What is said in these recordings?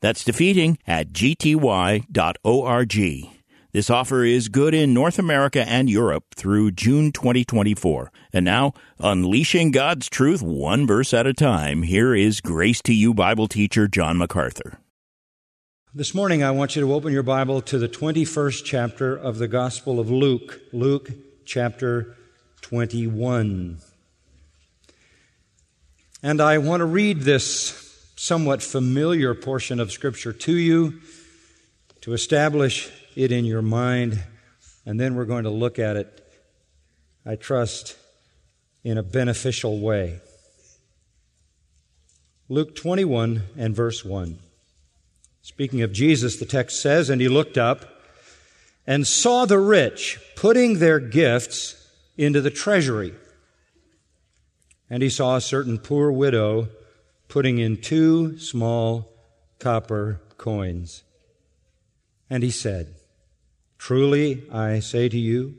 That's defeating at gty.org. This offer is good in North America and Europe through June 2024. And now, unleashing God's truth one verse at a time, here is Grace to You Bible teacher John MacArthur. This morning, I want you to open your Bible to the 21st chapter of the Gospel of Luke, Luke chapter 21. And I want to read this somewhat familiar portion of Scripture to you to establish it in your mind, and then we're going to look at it, I trust, in a beneficial way. Luke 21 and verse 1. Speaking of Jesus, the text says, And he looked up and saw the rich putting their gifts into the treasury. And he saw a certain poor widow putting in two small copper coins. And he said, Truly I say to you,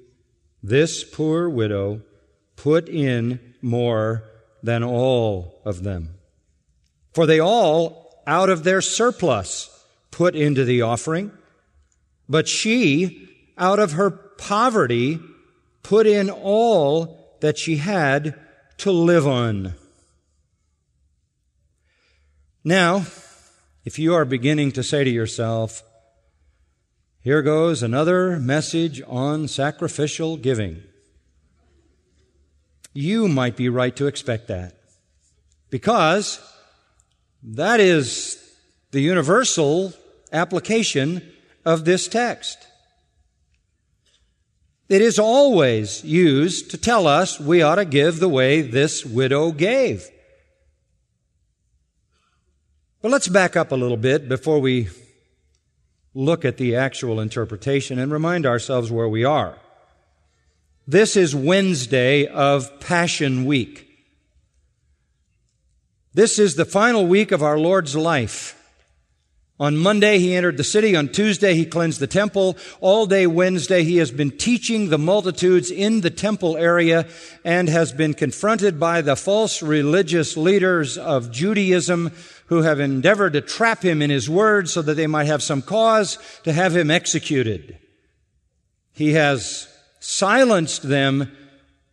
this poor widow put in more than all of them. For they all, out of their surplus, put into the offering, but she, out of her poverty, put in all that she had to live on. Now, if you are beginning to say to yourself, here goes another message on sacrificial giving, you might be right to expect that. Because that is the universal application of this text. It is always used to tell us we ought to give the way this widow gave. But let's back up a little bit before we look at the actual interpretation and remind ourselves where we are. This is Wednesday of Passion Week. This is the final week of our Lord's life. On Monday, he entered the city. On Tuesday, he cleansed the temple. All day Wednesday, he has been teaching the multitudes in the temple area and has been confronted by the false religious leaders of Judaism who have endeavored to trap him in his words so that they might have some cause to have him executed. He has silenced them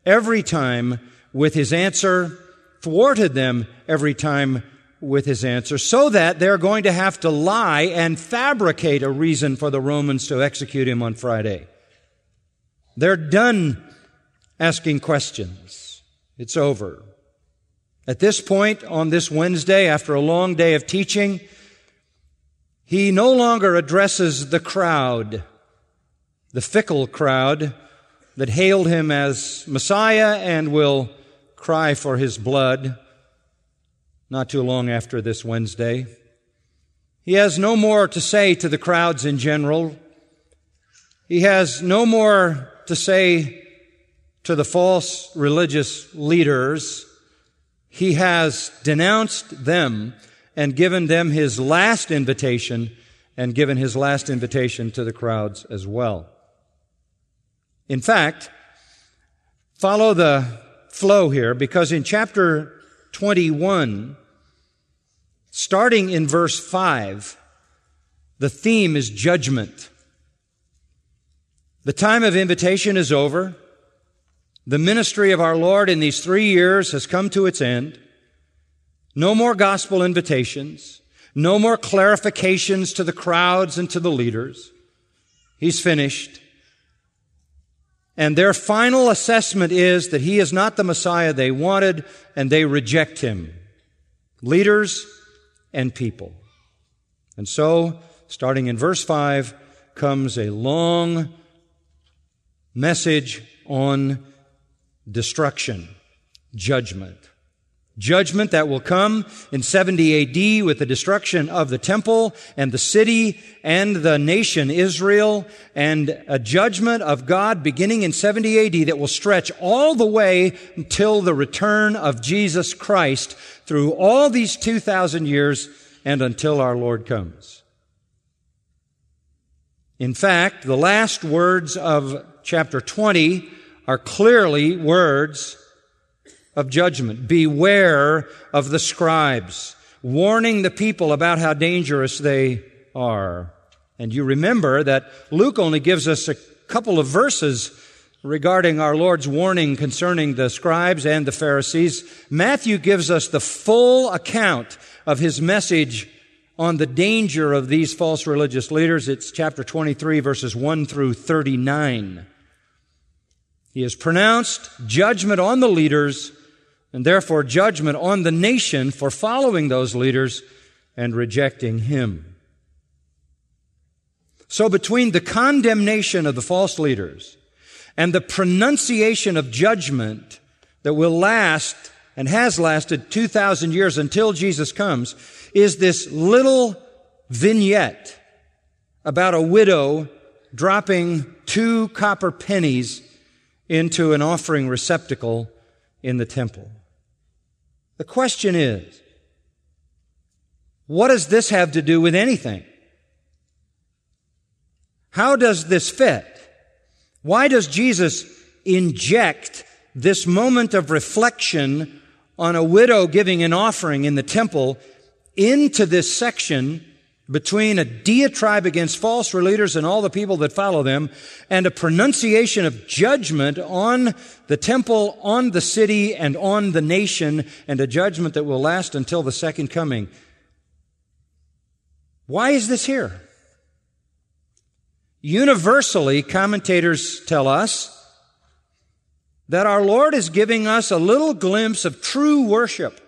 every time with his answer, thwarted them every time with his answer, so that they're going to have to lie and fabricate a reason for the Romans to execute him on Friday. They're done asking questions. It's over. At this point, on this Wednesday, after a long day of teaching, he no longer addresses the crowd, the fickle crowd that hailed him as Messiah and will cry for his blood not too long after this Wednesday. He has no more to say to the crowds in general. He has no more to say to the false religious leaders he has denounced them and given them his last invitation and given his last invitation to the crowds as well. In fact, follow the flow here because in chapter 21, starting in verse 5, the theme is judgment. The time of invitation is over. The ministry of our Lord in these three years has come to its end. No more gospel invitations. No more clarifications to the crowds and to the leaders. He's finished. And their final assessment is that he is not the Messiah they wanted and they reject him. Leaders and people. And so, starting in verse 5, comes a long message on destruction, judgment, Judgment that will come in 70 AD with the destruction of the temple and the city and the nation Israel and a judgment of God beginning in 70 AD that will stretch all the way until the return of Jesus Christ through all these 2,000 years and until our Lord comes. In fact, the last words of chapter 20 are clearly words of judgment. Beware of the scribes, warning the people about how dangerous they are. And you remember that Luke only gives us a couple of verses regarding our Lord's warning concerning the scribes and the Pharisees. Matthew gives us the full account of his message on the danger of these false religious leaders. It's chapter 23 verses 1 through 39. He has pronounced judgment on the leaders and therefore judgment on the nation for following those leaders and rejecting him. So between the condemnation of the false leaders and the pronunciation of judgment that will last and has lasted 2,000 years until Jesus comes is this little vignette about a widow dropping two copper pennies into an offering receptacle in the temple. The question is, what does this have to do with anything? How does this fit? Why does Jesus inject this moment of reflection on a widow giving an offering in the temple into this section between a diatribe against false leaders and all the people that follow them and a pronunciation of judgment on the temple, on the city, and on the nation, and a judgment that will last until the second coming. Why is this here? Universally, commentators tell us that our Lord is giving us a little glimpse of true worship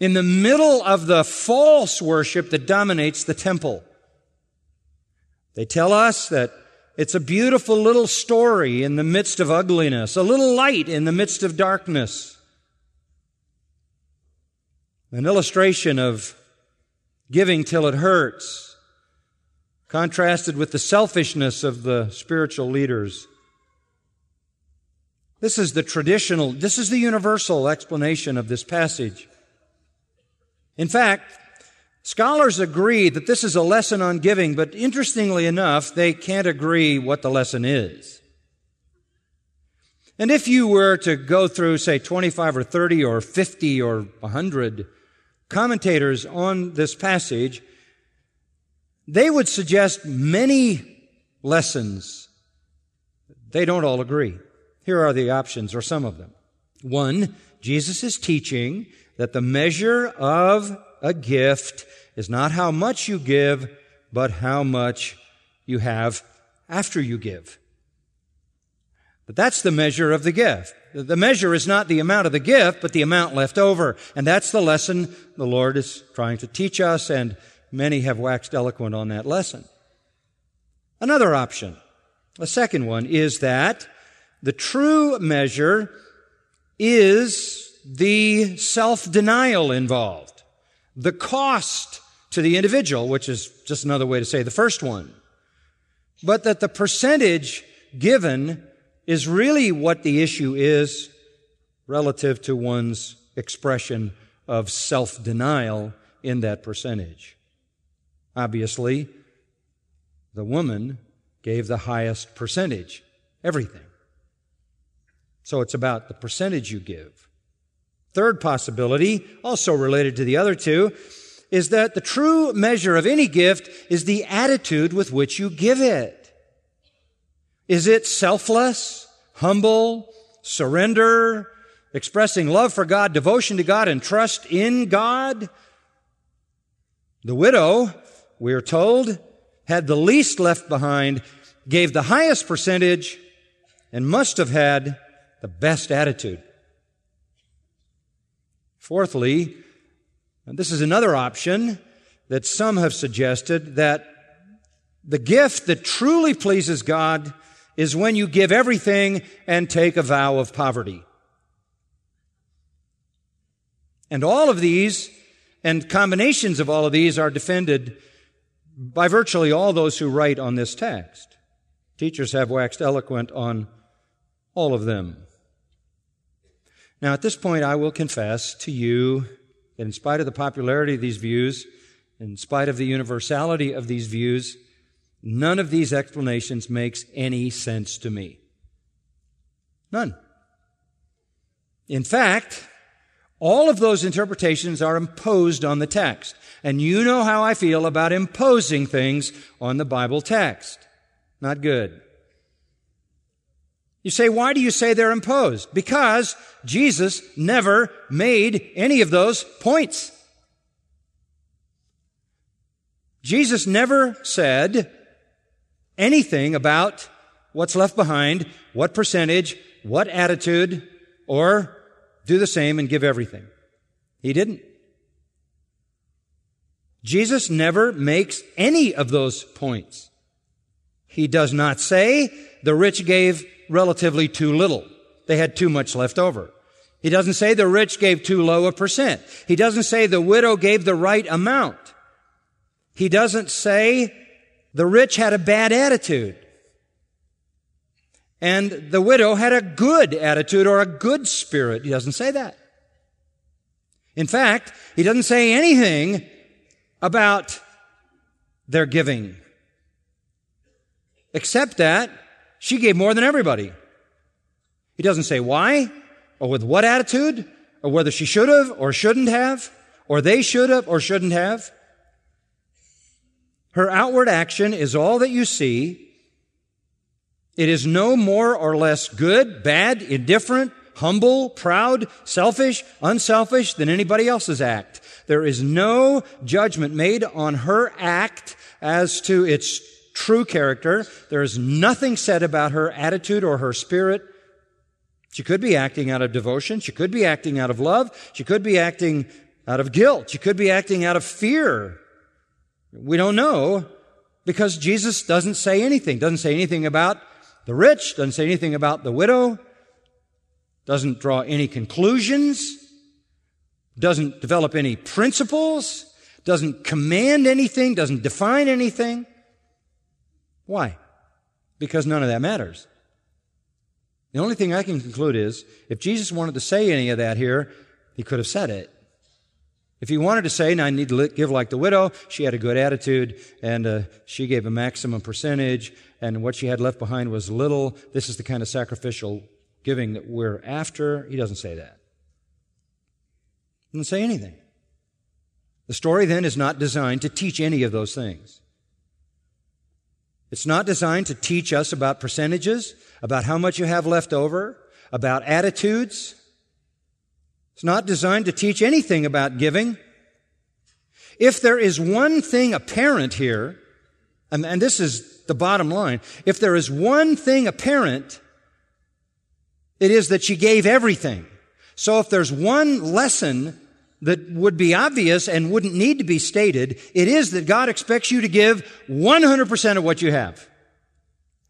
in the middle of the false worship that dominates the temple. They tell us that it's a beautiful little story in the midst of ugliness, a little light in the midst of darkness. An illustration of giving till it hurts, contrasted with the selfishness of the spiritual leaders. This is the traditional, this is the universal explanation of this passage. In fact, scholars agree that this is a lesson on giving, but interestingly enough, they can't agree what the lesson is. And if you were to go through, say, 25 or 30 or 50 or 100 commentators on this passage, they would suggest many lessons. They don't all agree. Here are the options, or some of them. One, Jesus is teaching that the measure of a gift is not how much you give, but how much you have after you give. But that's the measure of the gift. The measure is not the amount of the gift, but the amount left over. And that's the lesson the Lord is trying to teach us, and many have waxed eloquent on that lesson. Another option, a second one, is that the true measure is the self-denial involved, the cost to the individual, which is just another way to say the first one, but that the percentage given is really what the issue is relative to one's expression of self-denial in that percentage. Obviously, the woman gave the highest percentage, everything. So it's about the percentage you give. Third possibility, also related to the other two, is that the true measure of any gift is the attitude with which you give it. Is it selfless, humble, surrender, expressing love for God, devotion to God, and trust in God? The widow, we are told, had the least left behind, gave the highest percentage, and must have had the best attitude. Fourthly, and this is another option that some have suggested that the gift that truly pleases God is when you give everything and take a vow of poverty. And all of these and combinations of all of these are defended by virtually all those who write on this text. Teachers have waxed eloquent on all of them. Now, at this point, I will confess to you that in spite of the popularity of these views, in spite of the universality of these views, none of these explanations makes any sense to me. None. In fact, all of those interpretations are imposed on the text. And you know how I feel about imposing things on the Bible text. Not good. You say, why do you say they're imposed? Because Jesus never made any of those points. Jesus never said anything about what's left behind, what percentage, what attitude, or do the same and give everything. He didn't. Jesus never makes any of those points. He does not say the rich gave relatively too little. They had too much left over. He doesn't say the rich gave too low a percent. He doesn't say the widow gave the right amount. He doesn't say the rich had a bad attitude. And the widow had a good attitude or a good spirit. He doesn't say that. In fact, he doesn't say anything about their giving. Except that she gave more than everybody. He doesn't say why, or with what attitude, or whether she should have or shouldn't have, or they should have or shouldn't have. Her outward action is all that you see, it is no more or less good, bad, indifferent, humble, proud, selfish, unselfish than anybody else's act. There is no judgment made on her act as to its true character. There is nothing said about her attitude or her spirit. She could be acting out of devotion. She could be acting out of love. She could be acting out of guilt. She could be acting out of fear. We don't know because Jesus doesn't say anything. Doesn't say anything about the rich, doesn't say anything about the widow, doesn't draw any conclusions, doesn't develop any principles, doesn't command anything, doesn't define anything. Why? Because none of that matters. The only thing I can conclude is if Jesus wanted to say any of that here, he could have said it. If he wanted to say, now I need to give like the widow, she had a good attitude and uh, she gave a maximum percentage and what she had left behind was little. This is the kind of sacrificial giving that we're after. He doesn't say that. He doesn't say anything. The story then is not designed to teach any of those things. It's not designed to teach us about percentages, about how much you have left over, about attitudes. It's not designed to teach anything about giving. If there is one thing apparent here, and, and this is the bottom line. If there is one thing apparent, it is that she gave everything. So if there's one lesson that would be obvious and wouldn't need to be stated, it is that God expects you to give 100% of what you have.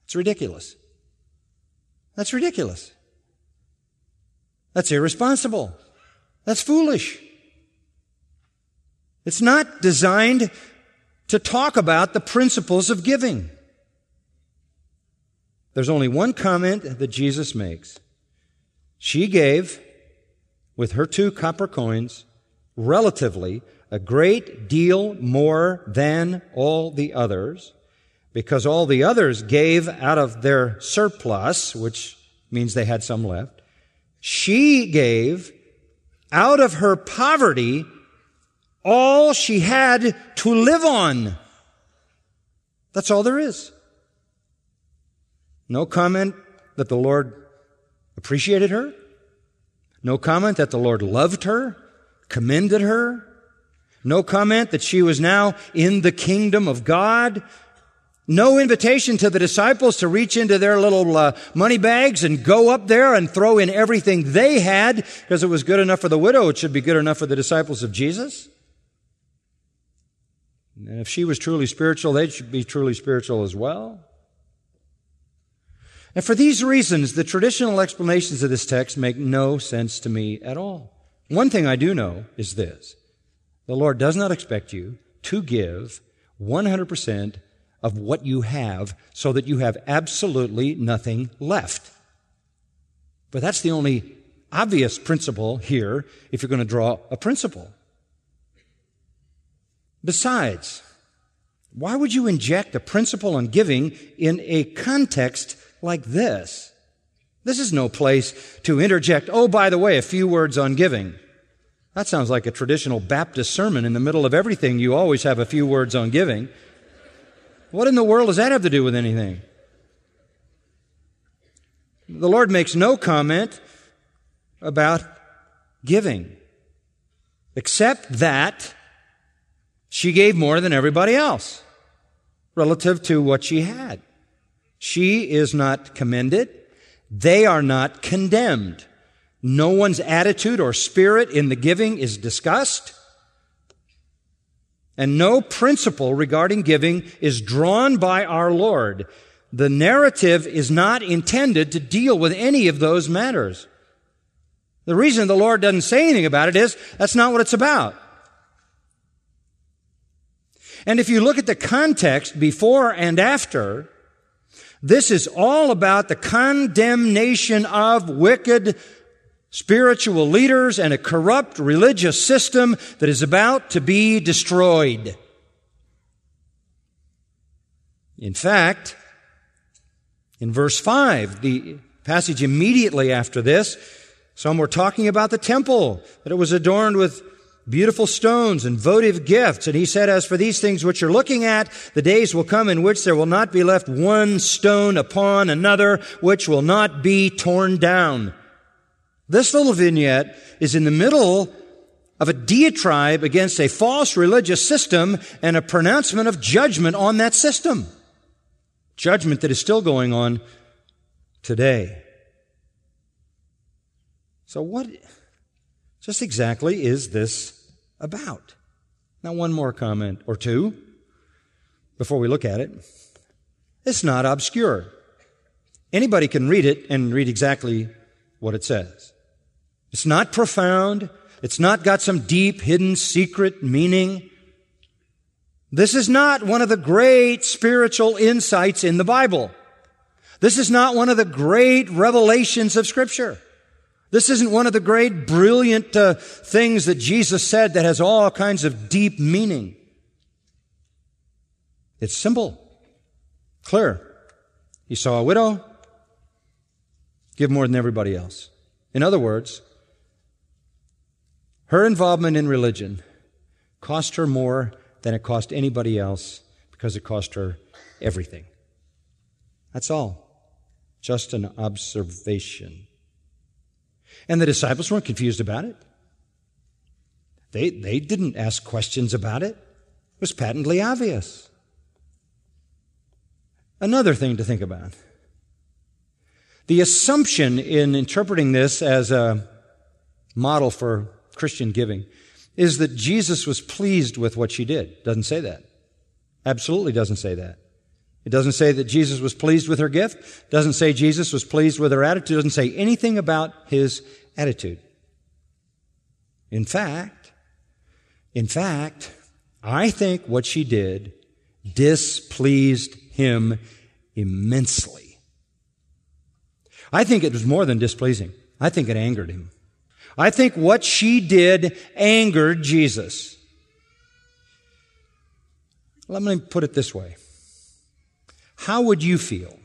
It's ridiculous. That's ridiculous. That's irresponsible. That's foolish. It's not designed to talk about the principles of giving. There's only one comment that Jesus makes. She gave, with her two copper coins, relatively a great deal more than all the others, because all the others gave out of their surplus, which means they had some left. She gave out of her poverty all she had to live on. That's all there is. No comment that the Lord appreciated her. No comment that the Lord loved her, commended her. No comment that she was now in the kingdom of God. No invitation to the disciples to reach into their little uh, money bags and go up there and throw in everything they had because it was good enough for the widow. It should be good enough for the disciples of Jesus. And if she was truly spiritual, they should be truly spiritual as well. And for these reasons, the traditional explanations of this text make no sense to me at all. One thing I do know is this. The Lord does not expect you to give 100% of what you have so that you have absolutely nothing left. But that's the only obvious principle here if you're going to draw a principle. Besides, why would you inject a principle on giving in a context like this? This is no place to interject, oh, by the way, a few words on giving. That sounds like a traditional Baptist sermon. In the middle of everything, you always have a few words on giving. What in the world does that have to do with anything? The Lord makes no comment about giving, except that she gave more than everybody else relative to what she had. She is not commended. They are not condemned. No one's attitude or spirit in the giving is discussed. And no principle regarding giving is drawn by our Lord. The narrative is not intended to deal with any of those matters. The reason the Lord doesn't say anything about it is that's not what it's about. And if you look at the context before and after, this is all about the condemnation of wicked spiritual leaders and a corrupt religious system that is about to be destroyed. In fact, in verse 5, the passage immediately after this, some were talking about the temple, that it was adorned with beautiful stones and votive gifts. And he said, as for these things which you're looking at, the days will come in which there will not be left one stone upon another, which will not be torn down. This little vignette is in the middle of a diatribe against a false religious system and a pronouncement of judgment on that system. Judgment that is still going on today. So what just exactly is this about? Now one more comment or two before we look at it. It's not obscure. Anybody can read it and read exactly what it says. It's not profound. It's not got some deep, hidden, secret meaning. This is not one of the great spiritual insights in the Bible. This is not one of the great revelations of Scripture. This isn't one of the great, brilliant uh, things that Jesus said that has all kinds of deep meaning. It's simple, clear. He saw a widow, give more than everybody else. In other words, her involvement in religion cost her more than it cost anybody else because it cost her everything. That's all. Just an observation. And the disciples weren't confused about it. They, they didn't ask questions about it. It was patently obvious. Another thing to think about. The assumption in interpreting this as a model for Christian giving is that Jesus was pleased with what she did. Doesn't say that. Absolutely doesn't say that. It doesn't say that Jesus was pleased with her gift. It Doesn't say Jesus was pleased with her attitude. It Doesn't say anything about his attitude. In fact, in fact, I think what she did displeased him immensely. I think it was more than displeasing. I think it angered him. I think what she did angered Jesus. Let me put it this way. How would you feel?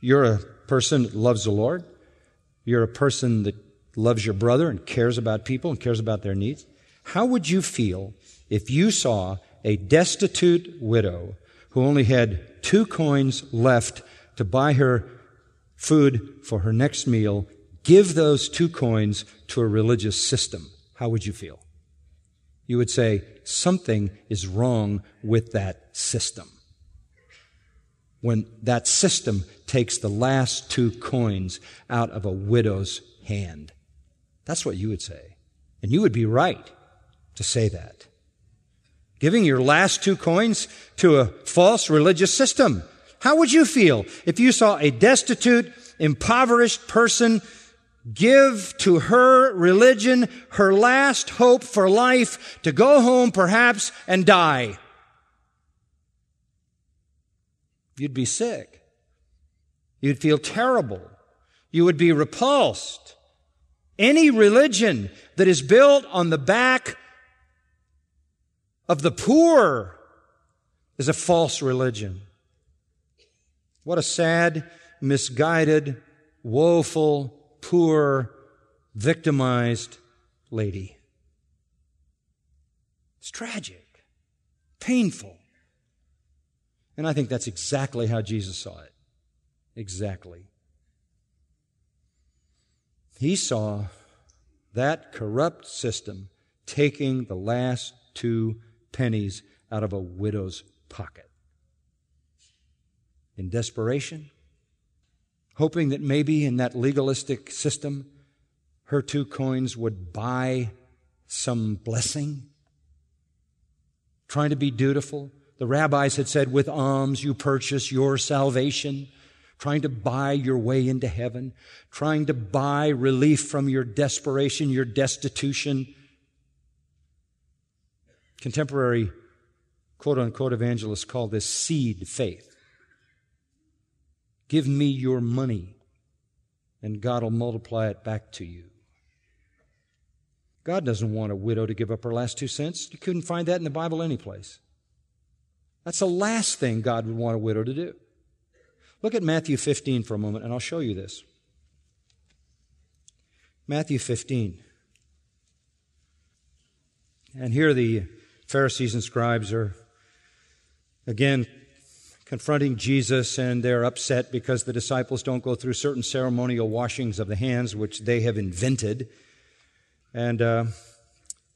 You're a person that loves the Lord. You're a person that loves your brother and cares about people and cares about their needs. How would you feel if you saw a destitute widow who only had two coins left to buy her food for her next meal give those two coins to a religious system, how would you feel? You would say, something is wrong with that system. When that system takes the last two coins out of a widow's hand. That's what you would say. And you would be right to say that. Giving your last two coins to a false religious system. How would you feel if you saw a destitute, impoverished person give to her religion her last hope for life to go home perhaps and die. You'd be sick. You'd feel terrible. You would be repulsed. Any religion that is built on the back of the poor is a false religion. What a sad, misguided, woeful, poor, victimized lady. It's tragic, painful. And I think that's exactly how Jesus saw it. Exactly. He saw that corrupt system taking the last two pennies out of a widow's pocket. In desperation, hoping that maybe in that legalistic system, her two coins would buy some blessing, trying to be dutiful. The rabbis had said, with alms you purchase your salvation trying to buy your way into heaven, trying to buy relief from your desperation, your destitution. Contemporary quote unquote evangelists call this seed faith. Give me your money and God will multiply it back to you. God doesn't want a widow to give up her last two cents. You couldn't find that in the Bible anyplace. That's the last thing God would want a widow to do. Look at Matthew 15 for a moment, and I'll show you this. Matthew 15. And here the Pharisees and scribes are again confronting Jesus, and they're upset because the disciples don't go through certain ceremonial washings of the hands, which they have invented. And uh,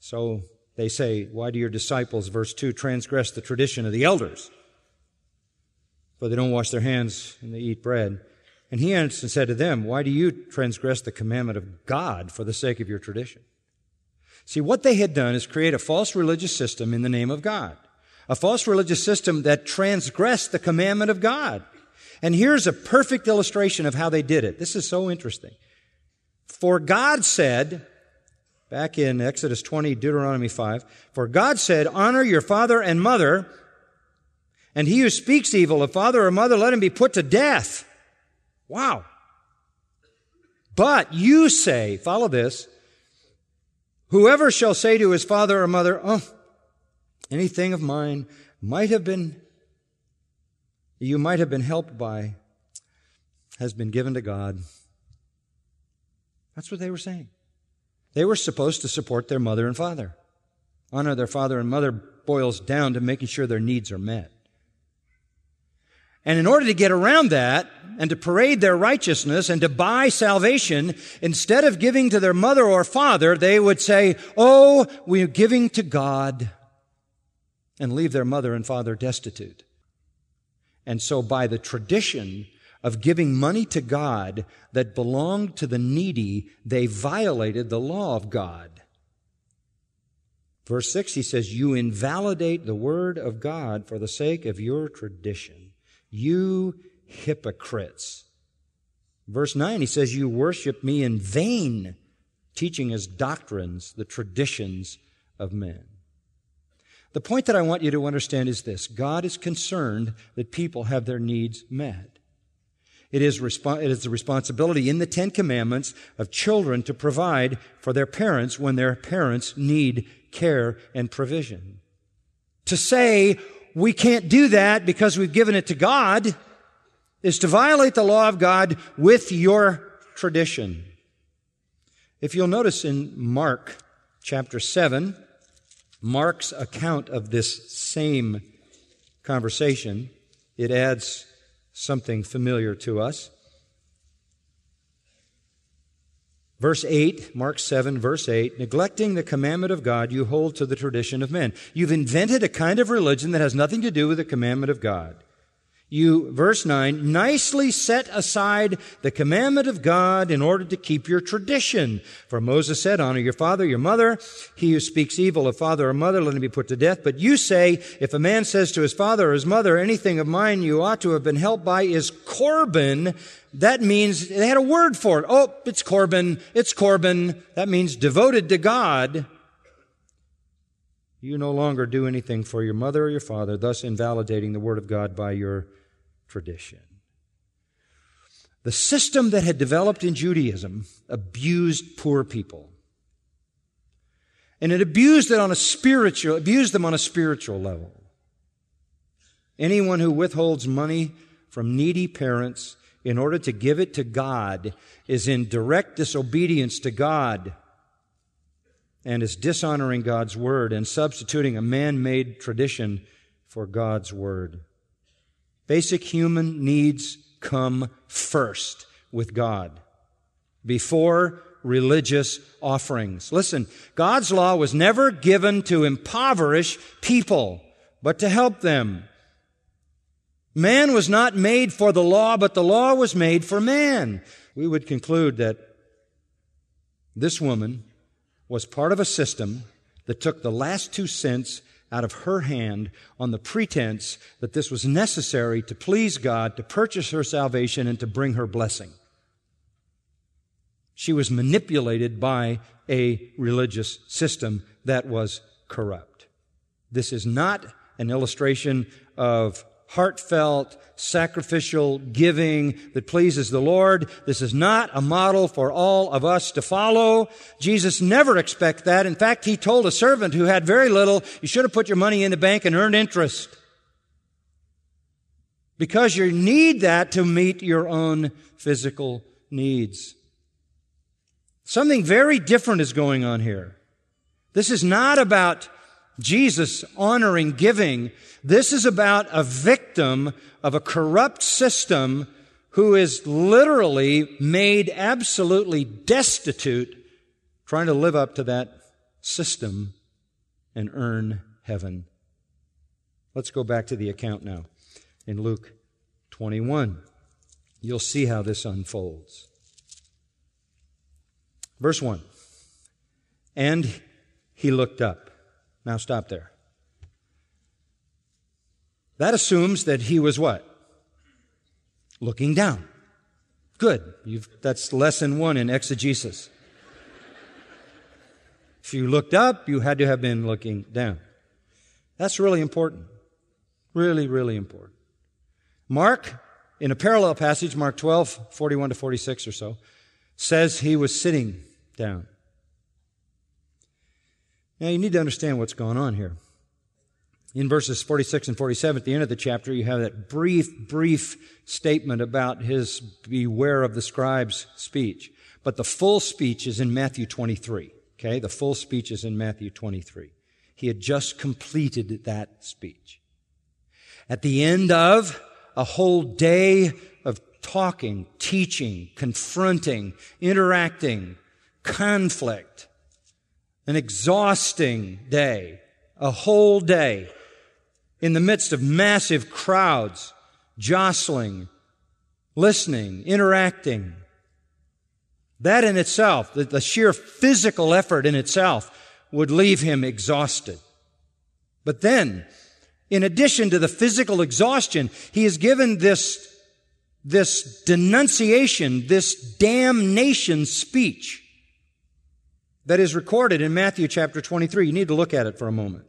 so they say, Why do your disciples, verse 2, transgress the tradition of the elders? for they don't wash their hands and they eat bread. And he answered and said to them, Why do you transgress the commandment of God for the sake of your tradition? See, what they had done is create a false religious system in the name of God. A false religious system that transgressed the commandment of God. And here's a perfect illustration of how they did it. This is so interesting. For God said, back in Exodus 20, Deuteronomy 5, for God said, honor your father and mother, and he who speaks evil of father or mother, let him be put to death. Wow. But you say, follow this, whoever shall say to his father or mother, oh, anything of mine might have been, you might have been helped by, has been given to God. That's what they were saying. They were supposed to support their mother and father. Honor their father and mother boils down to making sure their needs are met. And in order to get around that and to parade their righteousness and to buy salvation, instead of giving to their mother or father, they would say, Oh, we're giving to God and leave their mother and father destitute. And so by the tradition of giving money to God that belonged to the needy, they violated the law of God. Verse 6, he says, You invalidate the word of God for the sake of your tradition. You hypocrites. Verse 9, he says, You worship me in vain, teaching as doctrines the traditions of men. The point that I want you to understand is this God is concerned that people have their needs met. It is, it is the responsibility in the Ten Commandments of children to provide for their parents when their parents need care and provision. To say, we can't do that because we've given it to God is to violate the law of God with your tradition. If you'll notice in Mark chapter 7, Mark's account of this same conversation, it adds something familiar to us. Verse 8, Mark 7, verse 8, neglecting the commandment of God, you hold to the tradition of men. You've invented a kind of religion that has nothing to do with the commandment of God. You, verse 9, nicely set aside the commandment of God in order to keep your tradition. For Moses said, honor your father, your mother. He who speaks evil of father or mother, let him be put to death. But you say, if a man says to his father or his mother, anything of mine you ought to have been helped by is Corban, that means they had a word for it. Oh, it's Corban. It's Corban. That means devoted to God. You no longer do anything for your mother or your father, thus invalidating the word of God by your tradition. The system that had developed in Judaism abused poor people. And it abused it on a spiritual, abused them on a spiritual level. Anyone who withholds money from needy parents in order to give it to God is in direct disobedience to God and is dishonoring God's word and substituting a man-made tradition for God's word. Basic human needs come first with God before religious offerings. Listen, God's law was never given to impoverish people, but to help them. Man was not made for the law, but the law was made for man. We would conclude that this woman was part of a system that took the last two cents out of her hand on the pretense that this was necessary to please God, to purchase her salvation, and to bring her blessing. She was manipulated by a religious system that was corrupt. This is not an illustration of heartfelt, sacrificial giving that pleases the Lord. This is not a model for all of us to follow. Jesus never expect that. In fact, he told a servant who had very little, you should have put your money in the bank and earned interest. Because you need that to meet your own physical needs. Something very different is going on here. This is not about Jesus honoring giving. This is about a victim of a corrupt system who is literally made absolutely destitute trying to live up to that system and earn heaven. Let's go back to the account now in Luke 21. You'll see how this unfolds. Verse 1 And he looked up. Now stop there. That assumes that he was what? Looking down. Good. You've, that's lesson one in exegesis. if you looked up, you had to have been looking down. That's really important. Really, really important. Mark, in a parallel passage, Mark 12, 41 to 46 or so, says he was sitting down. Now, you need to understand what's going on here. In verses 46 and 47, at the end of the chapter, you have that brief, brief statement about his beware of the scribe's speech. But the full speech is in Matthew 23. Okay? The full speech is in Matthew 23. He had just completed that speech. At the end of a whole day of talking, teaching, confronting, interacting, conflict, an exhausting day, a whole day in the midst of massive crowds, jostling, listening, interacting. That in itself, the, sheer physical effort in itself would leave him exhausted. But then, in addition to the physical exhaustion, he is given this, this denunciation, this damnation speech that is recorded in Matthew chapter 23. You need to look at it for a moment.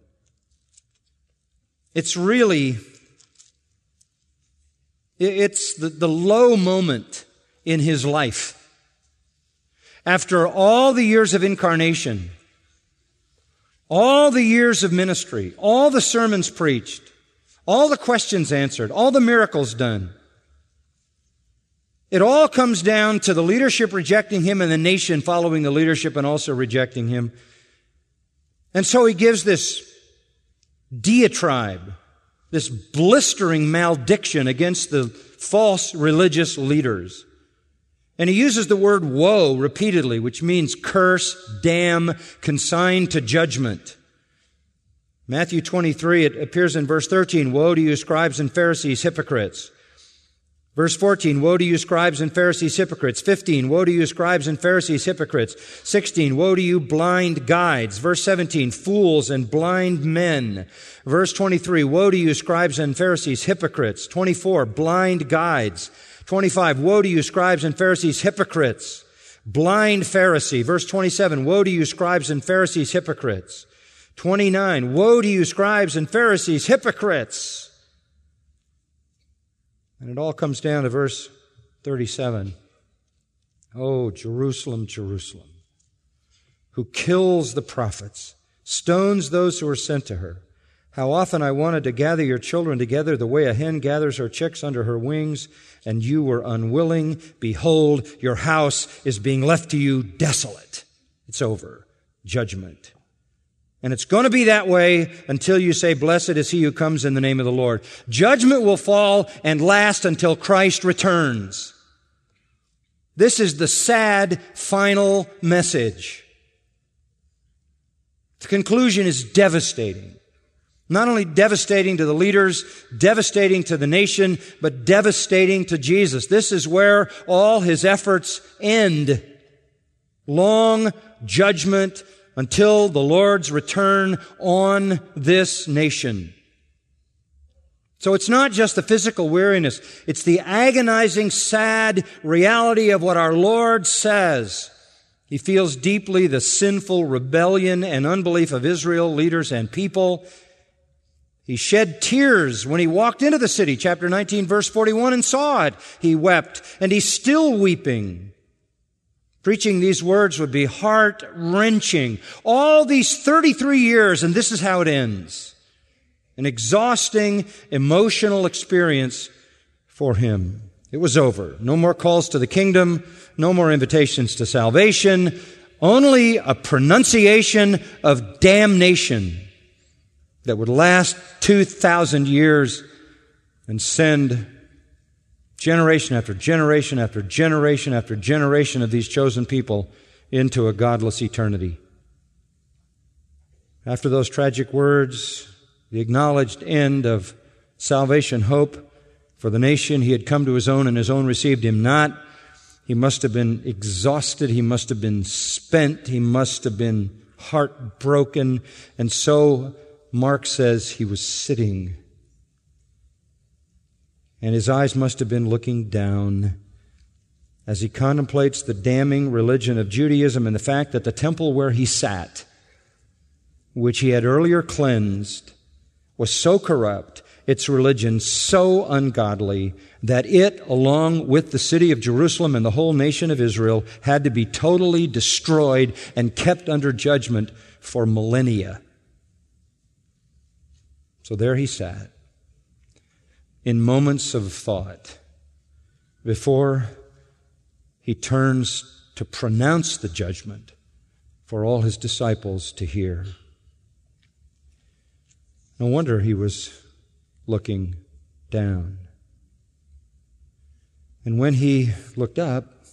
It's really, it's the, the low moment in his life. After all the years of incarnation, all the years of ministry, all the sermons preached, all the questions answered, all the miracles done, it all comes down to the leadership rejecting him and the nation following the leadership and also rejecting him. And so he gives this diatribe, this blistering malediction against the false religious leaders. And he uses the word woe repeatedly, which means curse, damn, consigned to judgment. Matthew 23, it appears in verse 13, Woe to you, scribes and Pharisees, hypocrites. Verse 14, Woe to you, scribes and Pharisees, hypocrites. 15, Woe to you, scribes and Pharisees, hypocrites. 16, Woe to you, blind guides. Verse 17, Fools and blind men. Verse 23, Woe to you, scribes and Pharisees, hypocrites. 24, Blind guides. 25, Woe to you, scribes and Pharisees, hypocrites. Blind Pharisee. Verse 27, Woe to you, scribes and Pharisees, hypocrites. 29, Woe to you, scribes and Pharisees, hypocrites! And it all comes down to verse 37. Oh, Jerusalem, Jerusalem, who kills the prophets, stones those who are sent to her. How often I wanted to gather your children together the way a hen gathers her chicks under her wings, and you were unwilling. Behold, your house is being left to you desolate. It's over. Judgment. And it's going to be that way until you say, blessed is he who comes in the name of the Lord. Judgment will fall and last until Christ returns. This is the sad final message. The conclusion is devastating. Not only devastating to the leaders, devastating to the nation, but devastating to Jesus. This is where all his efforts end. Long judgment until the Lord's return on this nation. So it's not just the physical weariness, it's the agonizing, sad reality of what our Lord says. He feels deeply the sinful rebellion and unbelief of Israel, leaders and people. He shed tears when he walked into the city, chapter 19, verse 41, and saw it. He wept, and he's still weeping. Preaching these words would be heart wrenching. All these 33 years, and this is how it ends. An exhausting emotional experience for him. It was over. No more calls to the kingdom, no more invitations to salvation, only a pronunciation of damnation that would last 2,000 years and send generation after generation after generation after generation of these chosen people into a godless eternity. After those tragic words, the acknowledged end of salvation hope for the nation, he had come to his own and his own received him not. He must have been exhausted. He must have been spent. He must have been heartbroken. And so Mark says he was sitting and his eyes must have been looking down as he contemplates the damning religion of Judaism and the fact that the temple where he sat, which he had earlier cleansed, was so corrupt, its religion so ungodly, that it, along with the city of Jerusalem and the whole nation of Israel, had to be totally destroyed and kept under judgment for millennia. So there he sat in moments of thought before he turns to pronounce the judgment for all his disciples to hear. No wonder he was looking down. And when he looked up,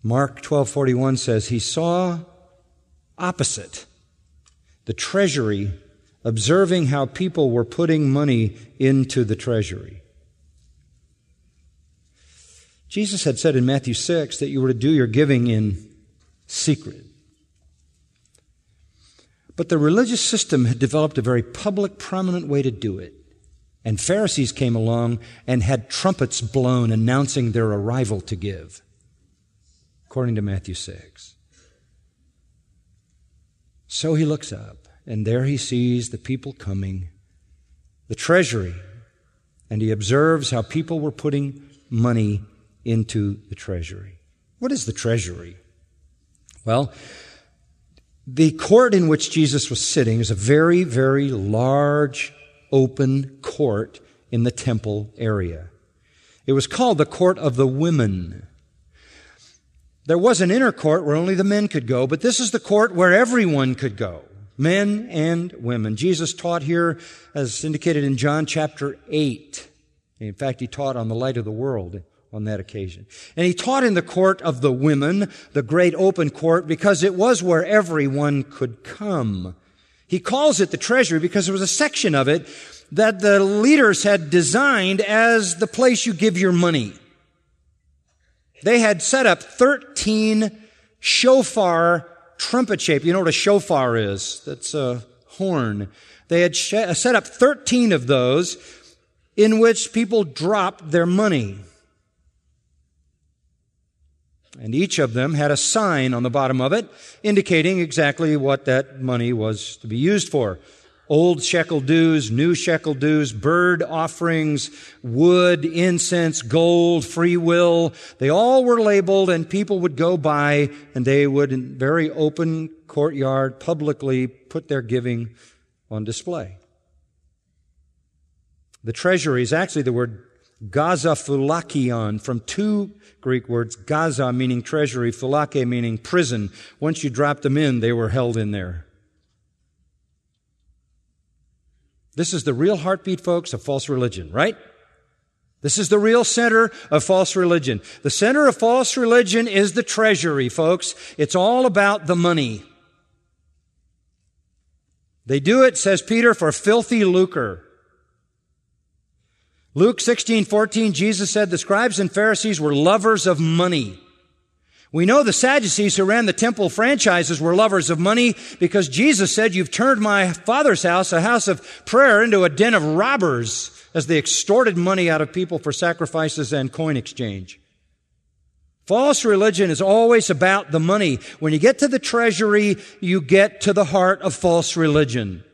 Mark 12:41 says he saw opposite the treasury observing how people were putting money into the treasury. Jesus had said in Matthew 6 that you were to do your giving in secret. But the religious system had developed a very public, prominent way to do it. And Pharisees came along and had trumpets blown announcing their arrival to give, according to Matthew 6. So he looks up and there he sees the people coming, the treasury, and he observes how people were putting money into the treasury. What is the treasury? Well, the court in which Jesus was sitting is a very, very large open court in the temple area. It was called the court of the women. There was an inner court where only the men could go, but this is the court where everyone could go men and women. Jesus taught here, as indicated in John chapter 8. In fact, he taught on the light of the world on that occasion. And he taught in the court of the women, the great open court, because it was where everyone could come. He calls it the treasury because there was a section of it that the leaders had designed as the place you give your money. They had set up 13 shofar trumpet shape. You know what a shofar is? That's a horn. They had set up 13 of those in which people dropped their money. And each of them had a sign on the bottom of it indicating exactly what that money was to be used for. Old shekel dues, new shekel dues, bird offerings, wood, incense, gold, free will. They all were labeled and people would go by and they would in very open courtyard publicly put their giving on display. The treasury is actually the word Gaza phulakion from two Greek words, Gaza meaning treasury, phulake meaning prison. Once you dropped them in, they were held in there. This is the real heartbeat, folks, of false religion, right? This is the real center of false religion. The center of false religion is the treasury, folks. It's all about the money. They do it, says Peter, for filthy lucre. Luke 16, 14, Jesus said the scribes and Pharisees were lovers of money. We know the Sadducees who ran the temple franchises were lovers of money because Jesus said, you've turned my father's house, a house of prayer, into a den of robbers as they extorted money out of people for sacrifices and coin exchange. False religion is always about the money. When you get to the treasury, you get to the heart of false religion.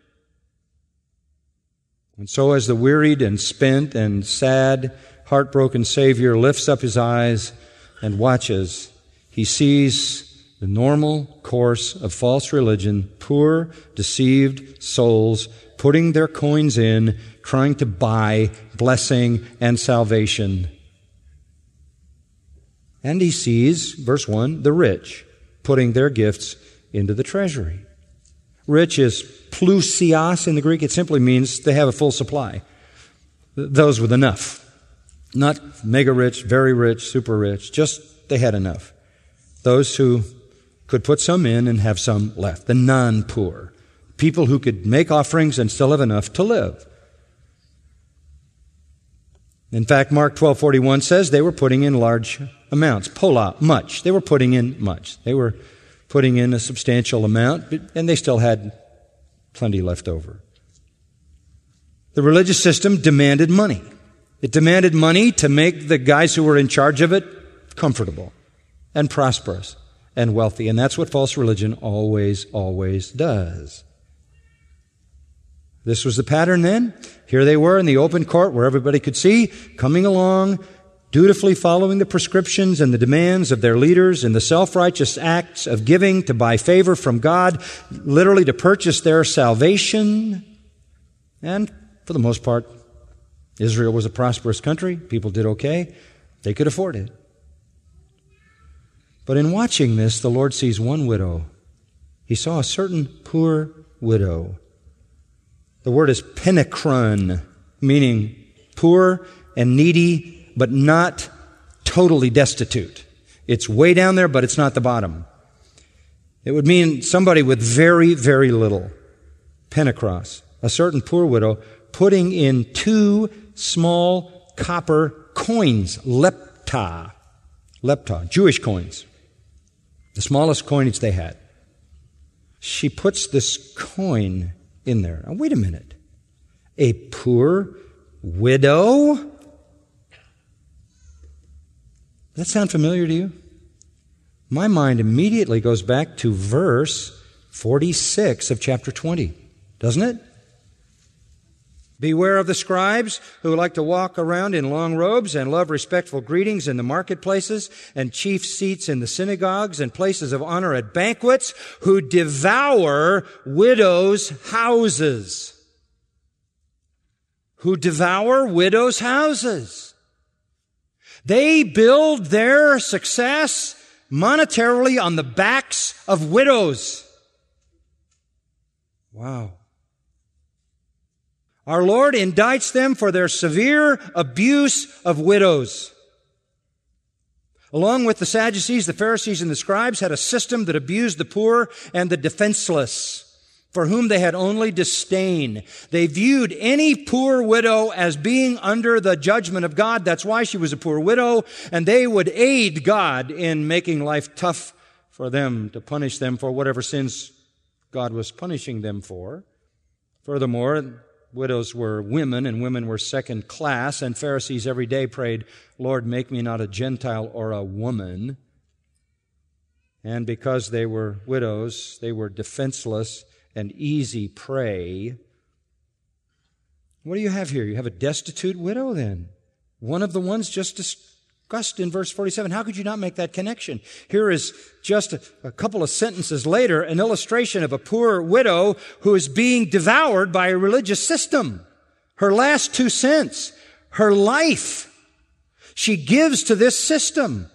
And so as the wearied and spent and sad, heartbroken Savior lifts up his eyes and watches, he sees the normal course of false religion, poor, deceived souls putting their coins in, trying to buy blessing and salvation. And he sees, verse 1, the rich putting their gifts into the treasury. Rich is plousios in the Greek. It simply means they have a full supply. Those with enough. Not mega rich, very rich, super rich. Just they had enough. Those who could put some in and have some left. The non poor. People who could make offerings and still have enough to live. In fact, Mark 12:41 says they were putting in large amounts, polla, much. They were putting in much. They were putting in a substantial amount, and they still had plenty left over. The religious system demanded money. It demanded money to make the guys who were in charge of it comfortable and prosperous and wealthy. And that's what false religion always, always does. This was the pattern then. Here they were in the open court where everybody could see, coming along, dutifully following the prescriptions and the demands of their leaders in the self-righteous acts of giving to buy favor from God, literally to purchase their salvation. And for the most part, Israel was a prosperous country. People did okay. They could afford it. But in watching this, the Lord sees one widow. He saw a certain poor widow. The word is penekron, meaning poor and needy but not totally destitute. It's way down there, but it's not the bottom. It would mean somebody with very, very little. penichros, a certain poor widow, putting in two small copper coins, lepta, lepta, Jewish coins, the smallest coinage they had. She puts this coin in there. Now, wait a minute. A poor widow that sound familiar to you? My mind immediately goes back to verse 46 of chapter 20, doesn't it? Beware of the scribes who like to walk around in long robes and love respectful greetings in the marketplaces and chief seats in the synagogues and places of honor at banquets, who devour widows' houses. Who devour widows' houses. They build their success monetarily on the backs of widows. Wow. Our Lord indicts them for their severe abuse of widows. Along with the Sadducees, the Pharisees, and the scribes had a system that abused the poor and the defenseless. for whom they had only disdain. They viewed any poor widow as being under the judgment of God. That's why she was a poor widow, and they would aid God in making life tough for them to punish them for whatever sins God was punishing them for. Furthermore, widows were women and women were second class, and Pharisees every day prayed, Lord, make me not a Gentile or a woman. And because they were widows, they were defenseless and easy prey. What do you have here? You have a destitute widow, then. One of the ones just discussed in verse 47. How could you not make that connection? Here is just a, a, couple of sentences later an illustration of a poor widow who is being devoured by a religious system. Her last two cents, her life, she gives to this system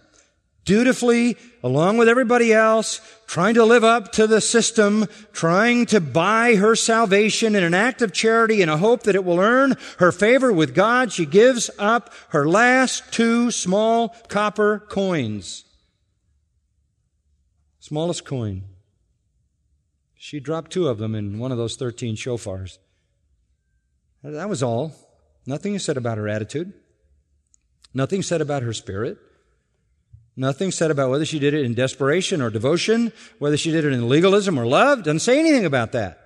dutifully, along with everybody else, trying to live up to the system, trying to buy her salvation in an act of charity in a hope that it will earn her favor with God. She gives up her last two small copper coins. Smallest coin. She dropped two of them in one of those 13 shofars. That was all. Nothing is said about her attitude. Nothing said about her spirit. Nothing said about whether she did it in desperation or devotion, whether she did it in legalism or love. Doesn't say anything about that.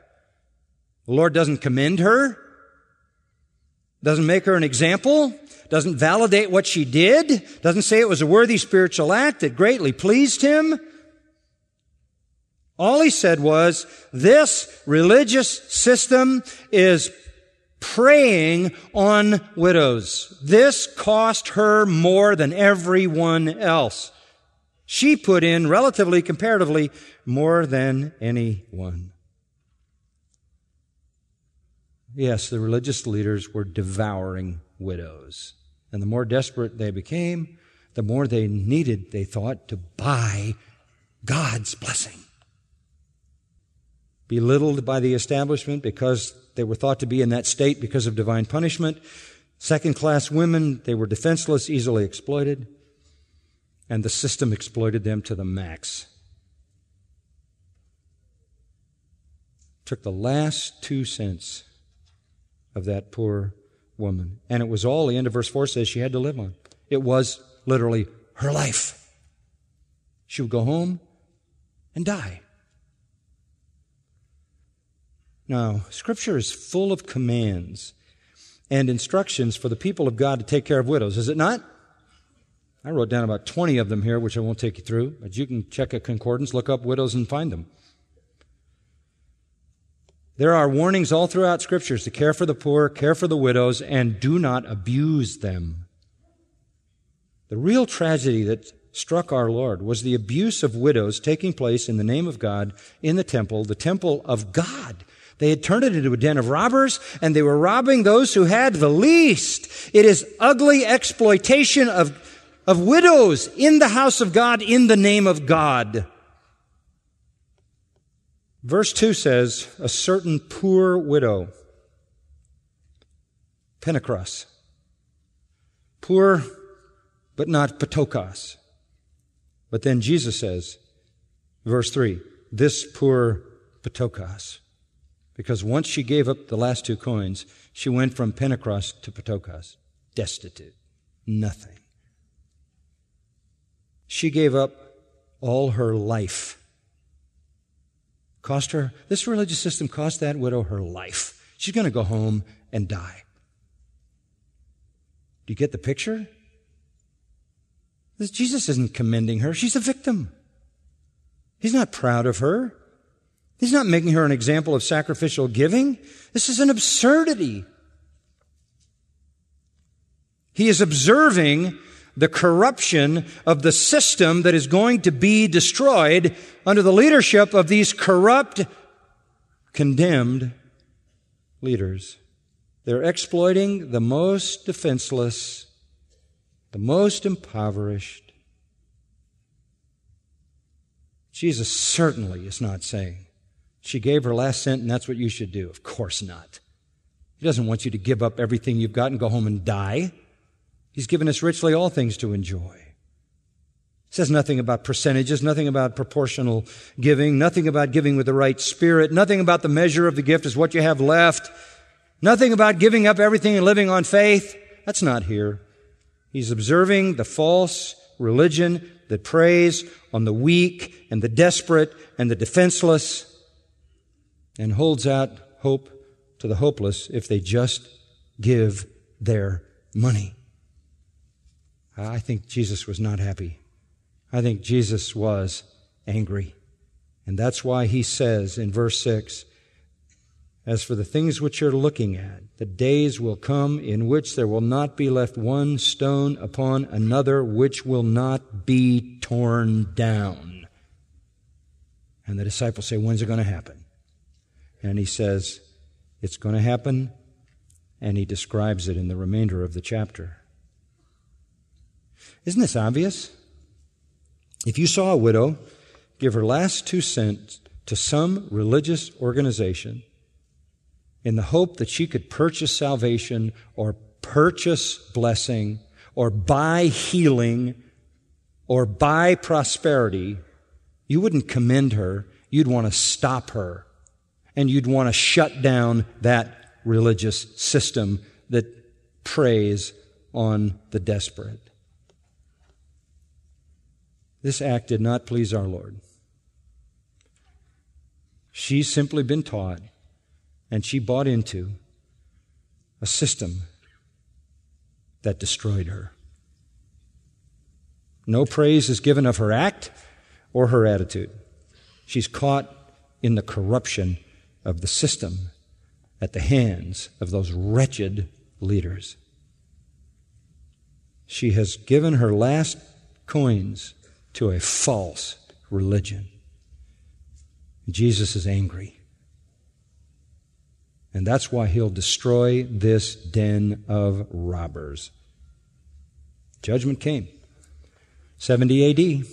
The Lord doesn't commend her, doesn't make her an example, doesn't validate what she did, doesn't say it was a worthy spiritual act that greatly pleased him. All he said was, this religious system is preying on widows. This cost her more than everyone else. She put in relatively, comparatively, more than anyone. Yes, the religious leaders were devouring widows. And the more desperate they became, the more they needed, they thought, to buy God's blessing. Belittled by the establishment because they were thought to be in that state because of divine punishment. Second class women, they were defenseless, easily exploited, and the system exploited them to the max. Took the last two cents of that poor woman. And it was all, the end of verse 4 says she had to live on. It was literally her life. She would go home and die. Now, Scripture is full of commands and instructions for the people of God to take care of widows, is it not? I wrote down about 20 of them here, which I won't take you through, but you can check a concordance, look up widows, and find them. There are warnings all throughout scriptures to care for the poor, care for the widows, and do not abuse them. The real tragedy that struck our Lord was the abuse of widows taking place in the name of God in the temple, the temple of God. They had turned it into a den of robbers and they were robbing those who had the least. It is ugly exploitation of, of widows in the house of God in the name of God. Verse 2 says, a certain poor widow, penichros, poor but not ptochos. But then Jesus says, verse 3, this poor ptochos. Because once she gave up the last two coins, she went from penichros to ptochos, destitute, nothing. She gave up all her life. Cost her, this religious system cost that widow her life. She's going to go home and die. Do you get the picture? Jesus isn't commending her. She's a victim. He's not proud of her. He's not making her an example of sacrificial giving. This is an absurdity. He is observing the corruption of the system that is going to be destroyed under the leadership of these corrupt, condemned leaders. They're exploiting the most defenseless, the most impoverished. Jesus certainly is not saying, she gave her last cent and that's what you should do. Of course not. He doesn't want you to give up everything you've got and go home and die. He's given us richly all things to enjoy. says nothing about percentages, nothing about proportional giving, nothing about giving with the right spirit, nothing about the measure of the gift is what you have left, nothing about giving up everything and living on faith. That's not here. He's observing the false religion that preys on the weak and the desperate and the defenseless and holds out hope to the hopeless if they just give their money. I think Jesus was not happy. I think Jesus was angry. And that's why he says in verse 6 As for the things which you're looking at, the days will come in which there will not be left one stone upon another which will not be torn down. And the disciples say, When's it going to happen? And he says, It's going to happen. And he describes it in the remainder of the chapter. Isn't this obvious? If you saw a widow give her last two cents to some religious organization in the hope that she could purchase salvation or purchase blessing or buy healing or buy prosperity, you wouldn't commend her. You'd want to stop her. And you'd want to shut down that religious system that preys on the desperate. This act did not please our Lord. She's simply been taught and she bought into a system that destroyed her. No praise is given of her act or her attitude. She's caught in the corruption of the system at the hands of those wretched leaders. She has given her last coins to a false religion. Jesus is angry. And that's why he'll destroy this den of robbers. Judgment came 70 AD,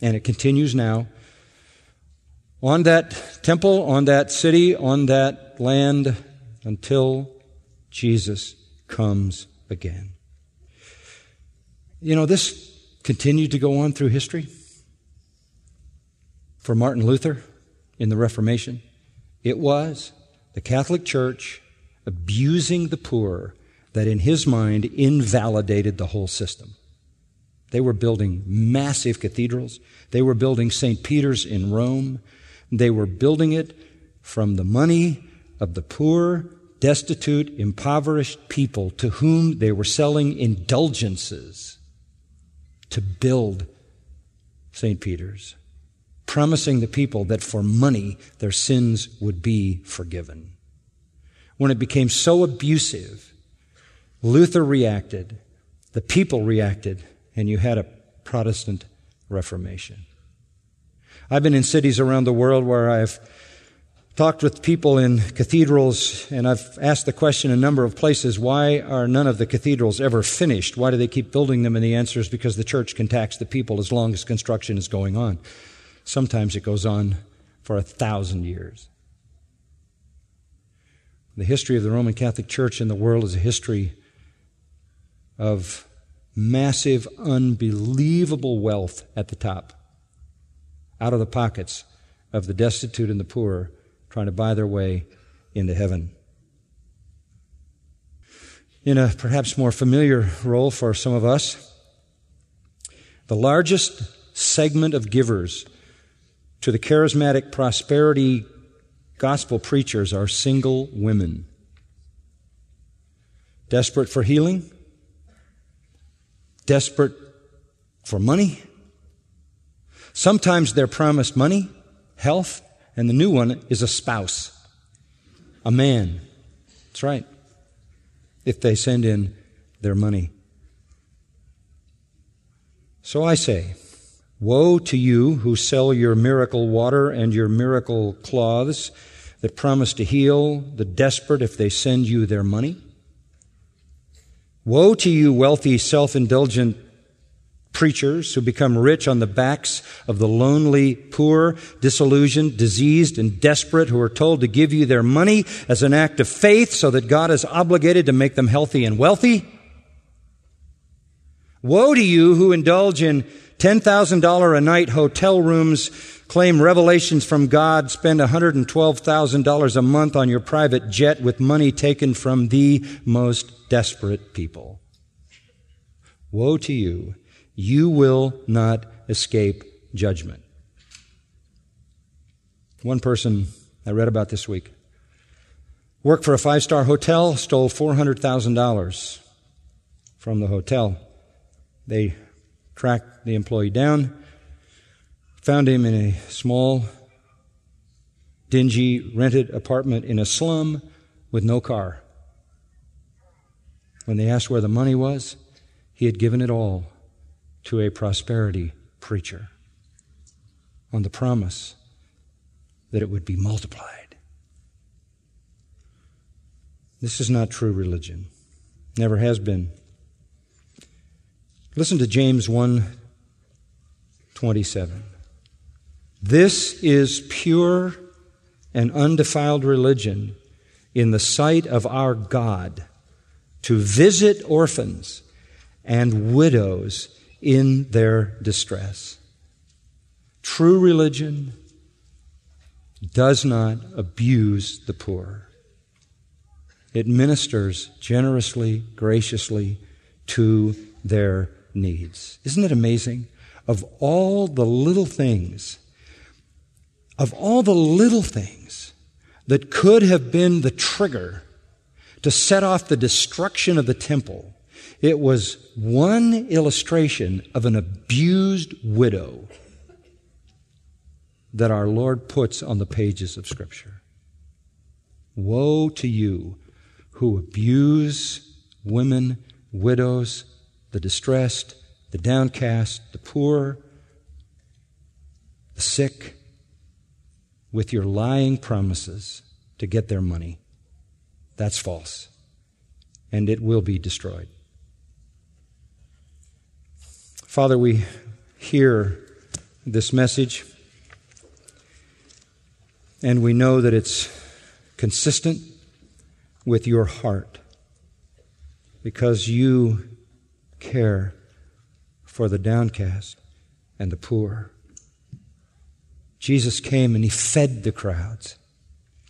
and it continues now. On that temple, on that city, on that land, until Jesus comes again. You know, this continued to go on through history. For Martin Luther in the Reformation, it was the Catholic Church abusing the poor that in his mind invalidated the whole system. They were building massive cathedrals. They were building St. Peter's in Rome. They were building it from the money of the poor, destitute, impoverished people to whom they were selling indulgences to build St. Peter's, promising the people that for money their sins would be forgiven. When it became so abusive, Luther reacted, the people reacted, and you had a Protestant Reformation. I've been in cities around the world where I've talked with people in cathedrals, and I've asked the question a number of places why are none of the cathedrals ever finished? Why do they keep building them? And the answer is because the church can tax the people as long as construction is going on. Sometimes it goes on for a thousand years. The history of the Roman Catholic Church in the world is a history of massive, unbelievable wealth at the top, out of the pockets of the destitute and the poor trying to buy their way into heaven. In a perhaps more familiar role for some of us, the largest segment of givers to the charismatic prosperity gospel preachers are single women. Desperate for healing, desperate for money. Sometimes they're promised money, health, and the new one is a spouse, a man. That's right. If they send in their money. So I say, Woe to you who sell your miracle water and your miracle cloths that promise to heal the desperate if they send you their money. Woe to you, wealthy, self indulgent preachers who become rich on the backs of the lonely, poor, disillusioned, diseased, and desperate who are told to give you their money as an act of faith so that God is obligated to make them healthy and wealthy. Woe to you who indulge in $10,000 a night hotel rooms, claim revelations from God, spend $112,000 a month on your private jet with money taken from the most desperate people. Woe to you. You will not escape judgment. One person I read about this week worked for a five star hotel, stole $400,000 from the hotel. They tracked the employee down, found him in a small, dingy, rented apartment in a slum with no car. When they asked where the money was, he had given it all to a prosperity preacher on the promise that it would be multiplied. This is not true religion. Never has been. Listen to James 1 27. This is pure and undefiled religion in the sight of our God to visit orphans and widows in their distress. True religion does not abuse the poor. It ministers generously, graciously to their needs. Isn't it amazing? Of all the little things, of all the little things that could have been the trigger to set off the destruction of the temple, it was one illustration of an abused widow that our Lord puts on the pages of Scripture. Woe to you who abuse women, widows, the distressed, the downcast, the poor, the sick, with your lying promises to get their money. That's false. And it will be destroyed. Father, we hear this message and we know that it's consistent with your heart because you care for the downcast and the poor. Jesus came and he fed the crowds.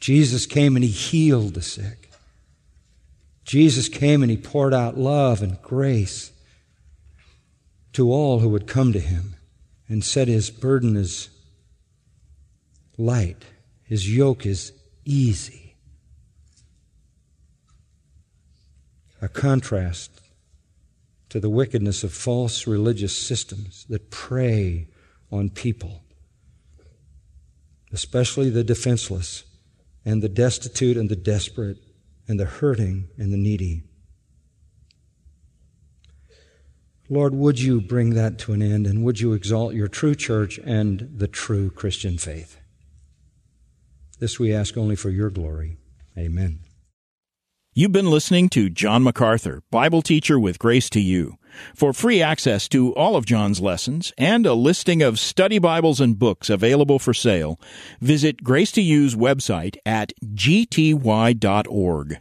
Jesus came and he healed the sick. Jesus came and he poured out love and grace to all who would come to him and said his burden is light, his yoke is easy. A contrast to the wickedness of false religious systems that prey on people, especially the defenseless and the destitute and the desperate and the hurting and the needy. Lord, would you bring that to an end and would you exalt your true church and the true Christian faith? This we ask only for your glory. Amen. You've been listening to John MacArthur, Bible teacher with Grace to You. For free access to all of John's lessons and a listing of study Bibles and books available for sale, visit Grace to You's website at gty.org.